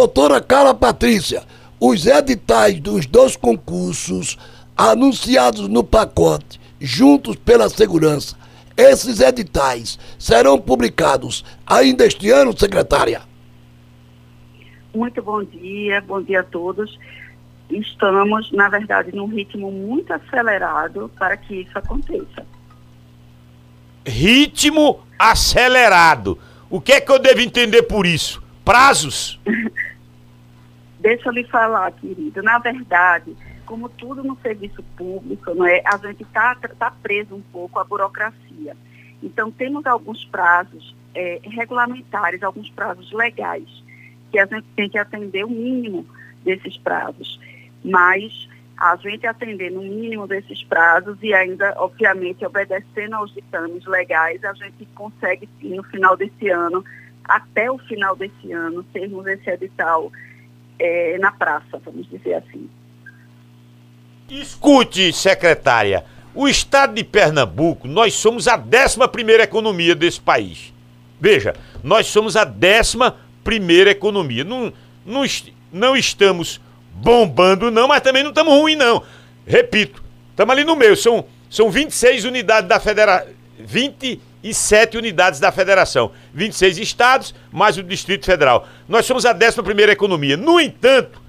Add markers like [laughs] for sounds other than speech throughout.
Doutora Carla Patrícia, os editais dos dois concursos anunciados no pacote Juntos pela Segurança, esses editais serão publicados ainda este ano, secretária? Muito bom dia, bom dia a todos. Estamos, na verdade, num ritmo muito acelerado para que isso aconteça. Ritmo acelerado. O que é que eu devo entender por isso? Prazos? [laughs] Deixa eu lhe falar, querido. Na verdade, como tudo no serviço público, não é, a gente está tá preso um pouco à burocracia. Então, temos alguns prazos é, regulamentares, alguns prazos legais, que a gente tem que atender o mínimo desses prazos. Mas a gente atender no mínimo desses prazos e ainda, obviamente, obedecendo aos ditames legais, a gente consegue, sim, no final desse ano, até o final desse ano, termos esse edital é, na praça, vamos dizer assim. Escute, secretária, o estado de Pernambuco, nós somos a 11 primeira economia desse país. Veja, nós somos a 11 primeira economia. Não, não, não estamos bombando, não, mas também não estamos ruim, não. Repito, estamos ali no meio. São, são 26 unidades da federação. 27 unidades da federação. 26 estados, mais o Distrito Federal. Nós somos a 11 primeira economia. No entanto,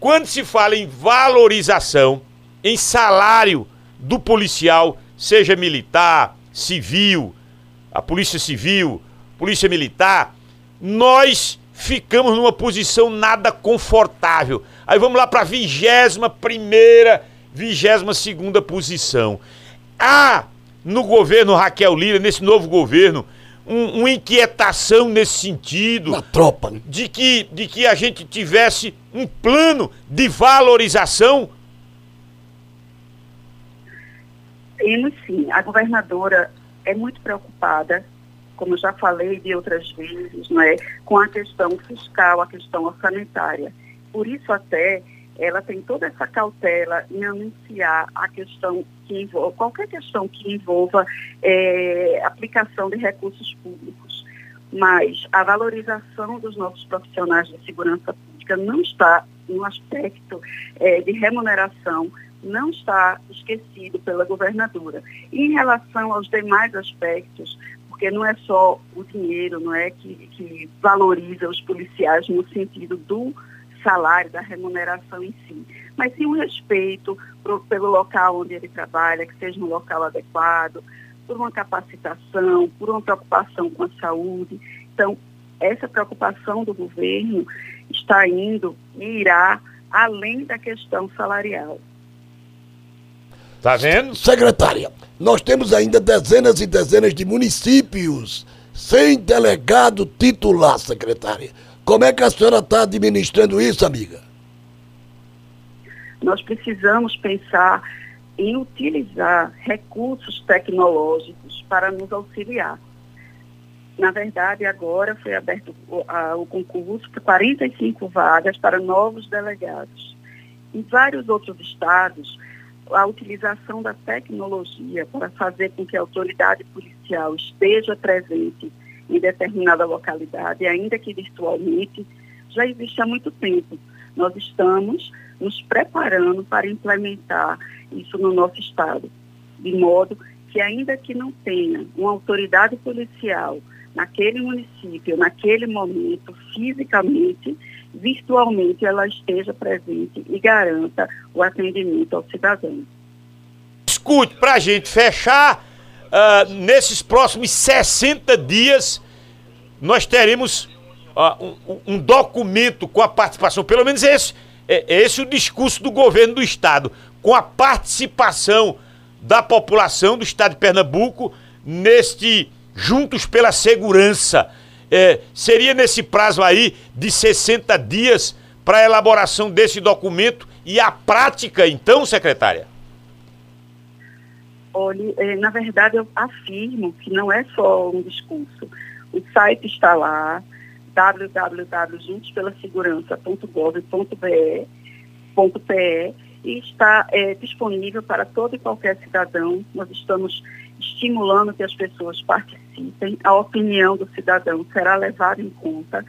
quando se fala em valorização, em salário do policial, seja militar, civil, a polícia civil, polícia militar, nós ficamos numa posição nada confortável. Aí vamos lá para a vigésima primeira, vigésima segunda posição. Há no governo Raquel Lira, nesse novo governo, um, uma inquietação nesse sentido. Na tropa, né? De que, de que a gente tivesse um plano de valorização. Temos sim. A governadora é muito preocupada como eu já falei de outras vezes, não é, com a questão fiscal, a questão orçamentária. Por isso até ela tem toda essa cautela em anunciar a questão que envolva, qualquer questão que envolva é, aplicação de recursos públicos. Mas a valorização dos nossos profissionais de segurança pública não está no aspecto é, de remuneração, não está esquecido pela governadora. E em relação aos demais aspectos, porque não é só o dinheiro, não é que, que valoriza os policiais no sentido do salário, da remuneração em si, mas sim o respeito pro, pelo local onde ele trabalha, que seja um local adequado, por uma capacitação, por uma preocupação com a saúde. Então, essa preocupação do governo está indo e irá além da questão salarial. Tá vendo? Secretária, nós temos ainda dezenas e dezenas de municípios sem delegado titular, secretária. Como é que a senhora está administrando isso, amiga? Nós precisamos pensar em utilizar recursos tecnológicos para nos auxiliar. Na verdade, agora foi aberto o, a, o concurso para 45 vagas para novos delegados. Em vários outros estados, a utilização da tecnologia para fazer com que a autoridade policial esteja presente em determinada localidade, ainda que virtualmente, já existe há muito tempo. Nós estamos nos preparando para implementar isso no nosso estado, de modo que ainda que não tenha uma autoridade policial naquele município, naquele momento, fisicamente, virtualmente ela esteja presente e garanta o atendimento ao cidadão. Escute, para a gente fechar, uh, nesses próximos 60 dias, nós teremos uh, um, um, documento com a participação, pelo menos esse, é, é esse o discurso do governo do Estado, com a participação da população do Estado de Pernambuco neste Juntos pela Segurança é, seria nesse prazo aí de 60 dias para a elaboração desse documento e a prática, então, secretária? É, na verdade, eu afirmo que não é só um discurso. O site está lá, www.juntospelassegurança.gov.br e está é, disponível para todo e qualquer cidadão. Nós estamos estimulando que as pessoas participem, a opinião do cidadão será levada em conta.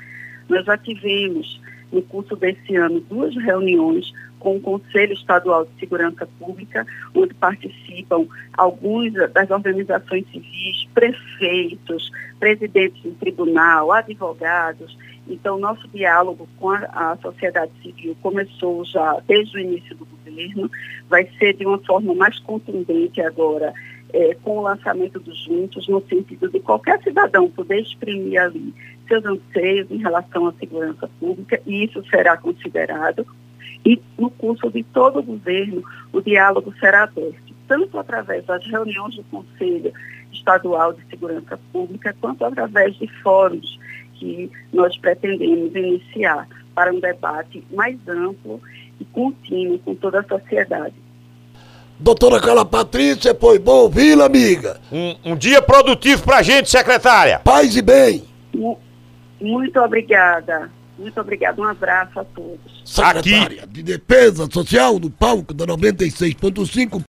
Nós já tivemos no curso desse ano, duas reuniões com o Conselho Estadual de Segurança Pública, onde participam algumas das organizações civis, prefeitos, presidentes do tribunal, advogados. Então, nosso diálogo com a, a sociedade civil começou já desde o início do governo, vai ser de uma forma mais contundente agora, é, com o lançamento dos Juntos, no sentido de qualquer cidadão poder exprimir ali seus anseios em relação à segurança pública, e isso será considerado e no curso de todo o governo, o diálogo será aberto, tanto através das reuniões do Conselho Estadual de Segurança Pública, quanto através de fóruns que nós pretendemos iniciar para um debate mais amplo e contínuo com toda a sociedade. Doutora Carla Patrícia, foi bom ouvi-la, amiga. Um, um dia produtivo pra gente, secretária. Paz e bem. Muito obrigada. Muito obrigada. Um abraço a todos. Secretária Aqui. de Defesa Social do palco da 96.5.